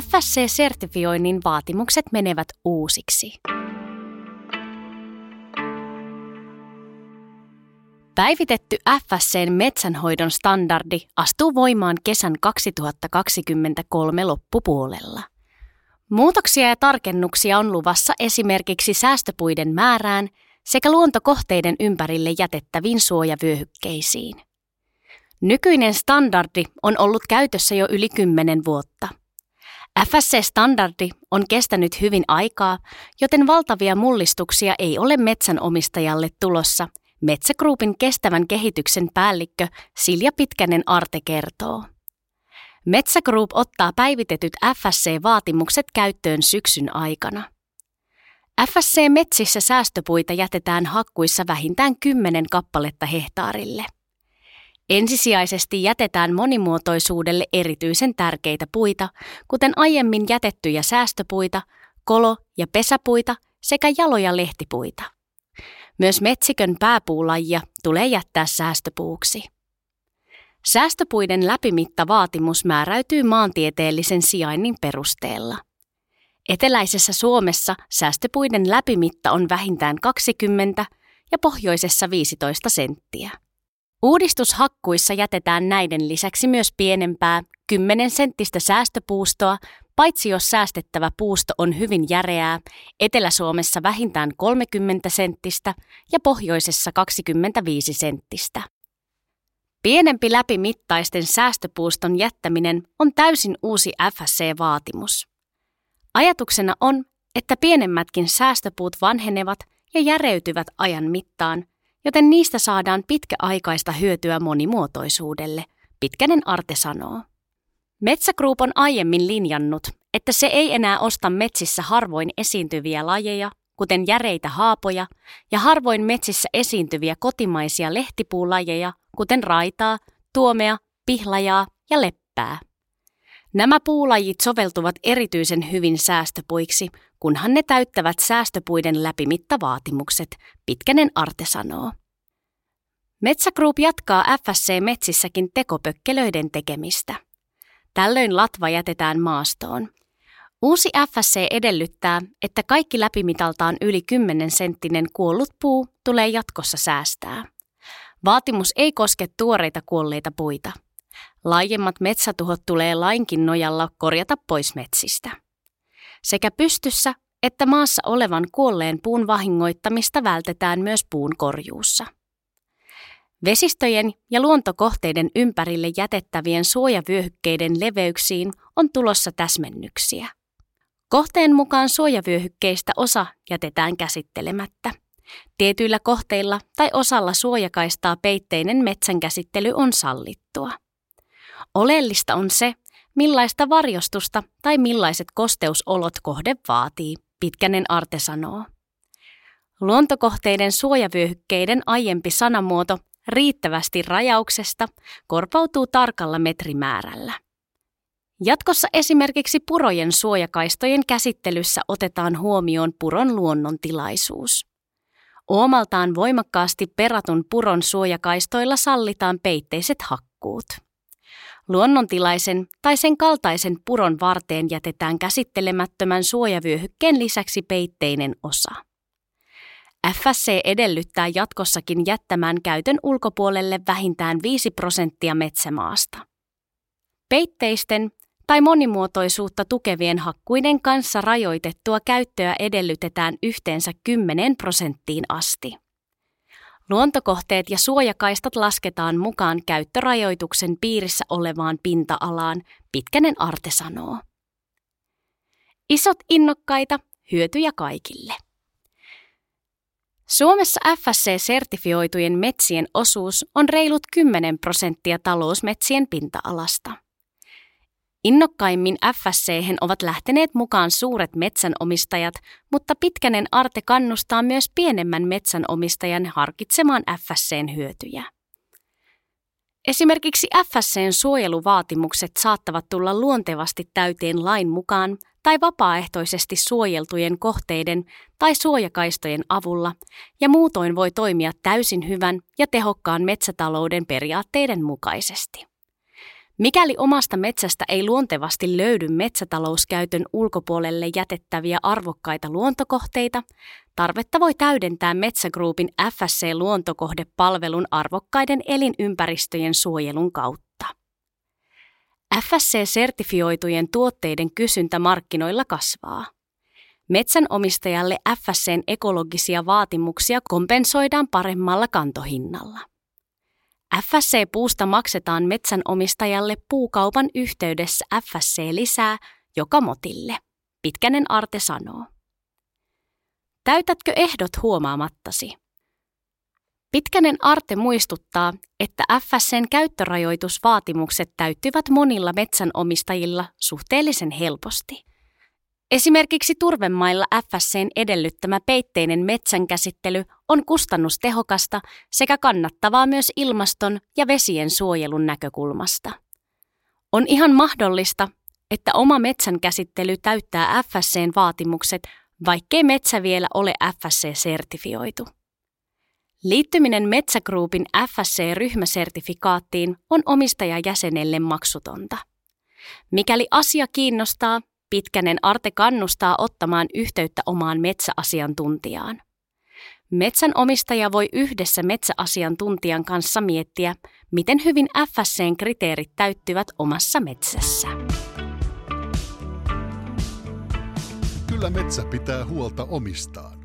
FSC-sertifioinnin vaatimukset menevät uusiksi. Päivitetty FSCn metsänhoidon standardi astuu voimaan kesän 2023 loppupuolella. Muutoksia ja tarkennuksia on luvassa esimerkiksi säästöpuiden määrään sekä luontokohteiden ympärille jätettäviin suojavyöhykkeisiin. Nykyinen standardi on ollut käytössä jo yli 10 vuotta. FSC-standardi on kestänyt hyvin aikaa, joten valtavia mullistuksia ei ole metsänomistajalle tulossa – Metsägruupin kestävän kehityksen päällikkö Silja Pitkänen Arte kertoo. Metsägroup ottaa päivitetyt FSC-vaatimukset käyttöön syksyn aikana. FSC-metsissä säästöpuita jätetään hakkuissa vähintään 10 kappaletta hehtaarille. Ensisijaisesti jätetään monimuotoisuudelle erityisen tärkeitä puita, kuten aiemmin jätettyjä säästöpuita, kolo- ja pesäpuita sekä jaloja lehtipuita. Myös metsikön pääpuulajia tulee jättää säästöpuuksi. Säästöpuiden läpimittavaatimus määräytyy maantieteellisen sijainnin perusteella. Eteläisessä Suomessa säästöpuiden läpimitta on vähintään 20 ja pohjoisessa 15 senttiä. Uudistushakkuissa jätetään näiden lisäksi myös pienempää 10 senttistä säästöpuustoa Paitsi jos säästettävä puusto on hyvin järeää, Etelä-Suomessa vähintään 30 senttistä ja pohjoisessa 25 senttistä. Pienempi läpimittaisten säästöpuuston jättäminen on täysin uusi FSC-vaatimus. Ajatuksena on, että pienemmätkin säästöpuut vanhenevat ja järeytyvät ajan mittaan, joten niistä saadaan pitkäaikaista hyötyä monimuotoisuudelle, Pitkänen Arte sanoo. Metsägroup on aiemmin linjannut, että se ei enää osta metsissä harvoin esiintyviä lajeja, kuten järeitä haapoja, ja harvoin metsissä esiintyviä kotimaisia lehtipuulajeja, kuten raitaa, tuomea, pihlajaa ja leppää. Nämä puulajit soveltuvat erityisen hyvin säästöpuiksi, kunhan ne täyttävät säästöpuiden läpimittavaatimukset, Pitkänen Arte sanoo. Metsägroup jatkaa FSC-metsissäkin tekopökkelöiden tekemistä. Tällöin latva jätetään maastoon. Uusi FSC edellyttää, että kaikki läpimitaltaan yli 10 senttinen kuollut puu tulee jatkossa säästää. Vaatimus ei koske tuoreita kuolleita puita. Laajemmat metsätuhot tulee lainkin nojalla korjata pois metsistä. Sekä pystyssä että maassa olevan kuolleen puun vahingoittamista vältetään myös puun korjuussa. Vesistöjen ja luontokohteiden ympärille jätettävien suojavyöhykkeiden leveyksiin on tulossa täsmennyksiä. Kohteen mukaan suojavyöhykkeistä osa jätetään käsittelemättä. Tietyillä kohteilla tai osalla suojakaistaa peitteinen metsänkäsittely on sallittua. Oleellista on se, millaista varjostusta tai millaiset kosteusolot kohde vaatii, Pitkänen Arte sanoo. Luontokohteiden suojavyöhykkeiden aiempi sanamuoto riittävästi rajauksesta korvautuu tarkalla metrimäärällä. Jatkossa esimerkiksi purojen suojakaistojen käsittelyssä otetaan huomioon puron luonnontilaisuus. Oomaltaan voimakkaasti peratun puron suojakaistoilla sallitaan peitteiset hakkuut. Luonnontilaisen tai sen kaltaisen puron varteen jätetään käsittelemättömän suojavyöhykkeen lisäksi peitteinen osa. FSC edellyttää jatkossakin jättämään käytön ulkopuolelle vähintään 5 prosenttia metsämaasta. Peitteisten tai monimuotoisuutta tukevien hakkuiden kanssa rajoitettua käyttöä edellytetään yhteensä 10 prosenttiin asti. Luontokohteet ja suojakaistat lasketaan mukaan käyttörajoituksen piirissä olevaan pinta-alaan, Pitkänen Arte sanoo. Isot innokkaita, hyötyjä kaikille. Suomessa FSC-sertifioitujen metsien osuus on reilut 10 prosenttia talousmetsien pinta-alasta. Innokkaimmin fsc ovat lähteneet mukaan suuret metsänomistajat, mutta Pitkänen Arte kannustaa myös pienemmän metsänomistajan harkitsemaan FSCn hyötyjä. Esimerkiksi FSCn suojeluvaatimukset saattavat tulla luontevasti täyteen lain mukaan tai vapaaehtoisesti suojeltujen kohteiden tai suojakaistojen avulla ja muutoin voi toimia täysin hyvän ja tehokkaan metsätalouden periaatteiden mukaisesti. Mikäli omasta metsästä ei luontevasti löydy metsätalouskäytön ulkopuolelle jätettäviä arvokkaita luontokohteita, tarvetta voi täydentää Metsägruupin FSC-luontokohdepalvelun arvokkaiden elinympäristöjen suojelun kautta. FSC-sertifioitujen tuotteiden kysyntä markkinoilla kasvaa. Metsänomistajalle FSCn ekologisia vaatimuksia kompensoidaan paremmalla kantohinnalla. FSC-puusta maksetaan metsänomistajalle puukaupan yhteydessä FSC-lisää joka motille, Pitkänen Arte sanoo. Täytätkö ehdot huomaamattasi? Pitkänen Arte muistuttaa, että FSCn käyttörajoitusvaatimukset täyttyvät monilla metsänomistajilla suhteellisen helposti – Esimerkiksi turvemailla FSCn edellyttämä peitteinen metsänkäsittely on kustannustehokasta sekä kannattavaa myös ilmaston ja vesien suojelun näkökulmasta. On ihan mahdollista, että oma metsänkäsittely täyttää FSCn vaatimukset, vaikkei metsä vielä ole FSC-sertifioitu. Liittyminen Metsägruupin FSC-ryhmäsertifikaattiin on omistajajäsenelle maksutonta. Mikäli asia kiinnostaa, Pitkänen Arte kannustaa ottamaan yhteyttä omaan metsäasiantuntijaan. Metsän omistaja voi yhdessä metsäasiantuntijan kanssa miettiä, miten hyvin FSCn kriteerit täyttyvät omassa metsässä. Kyllä metsä pitää huolta omistaan.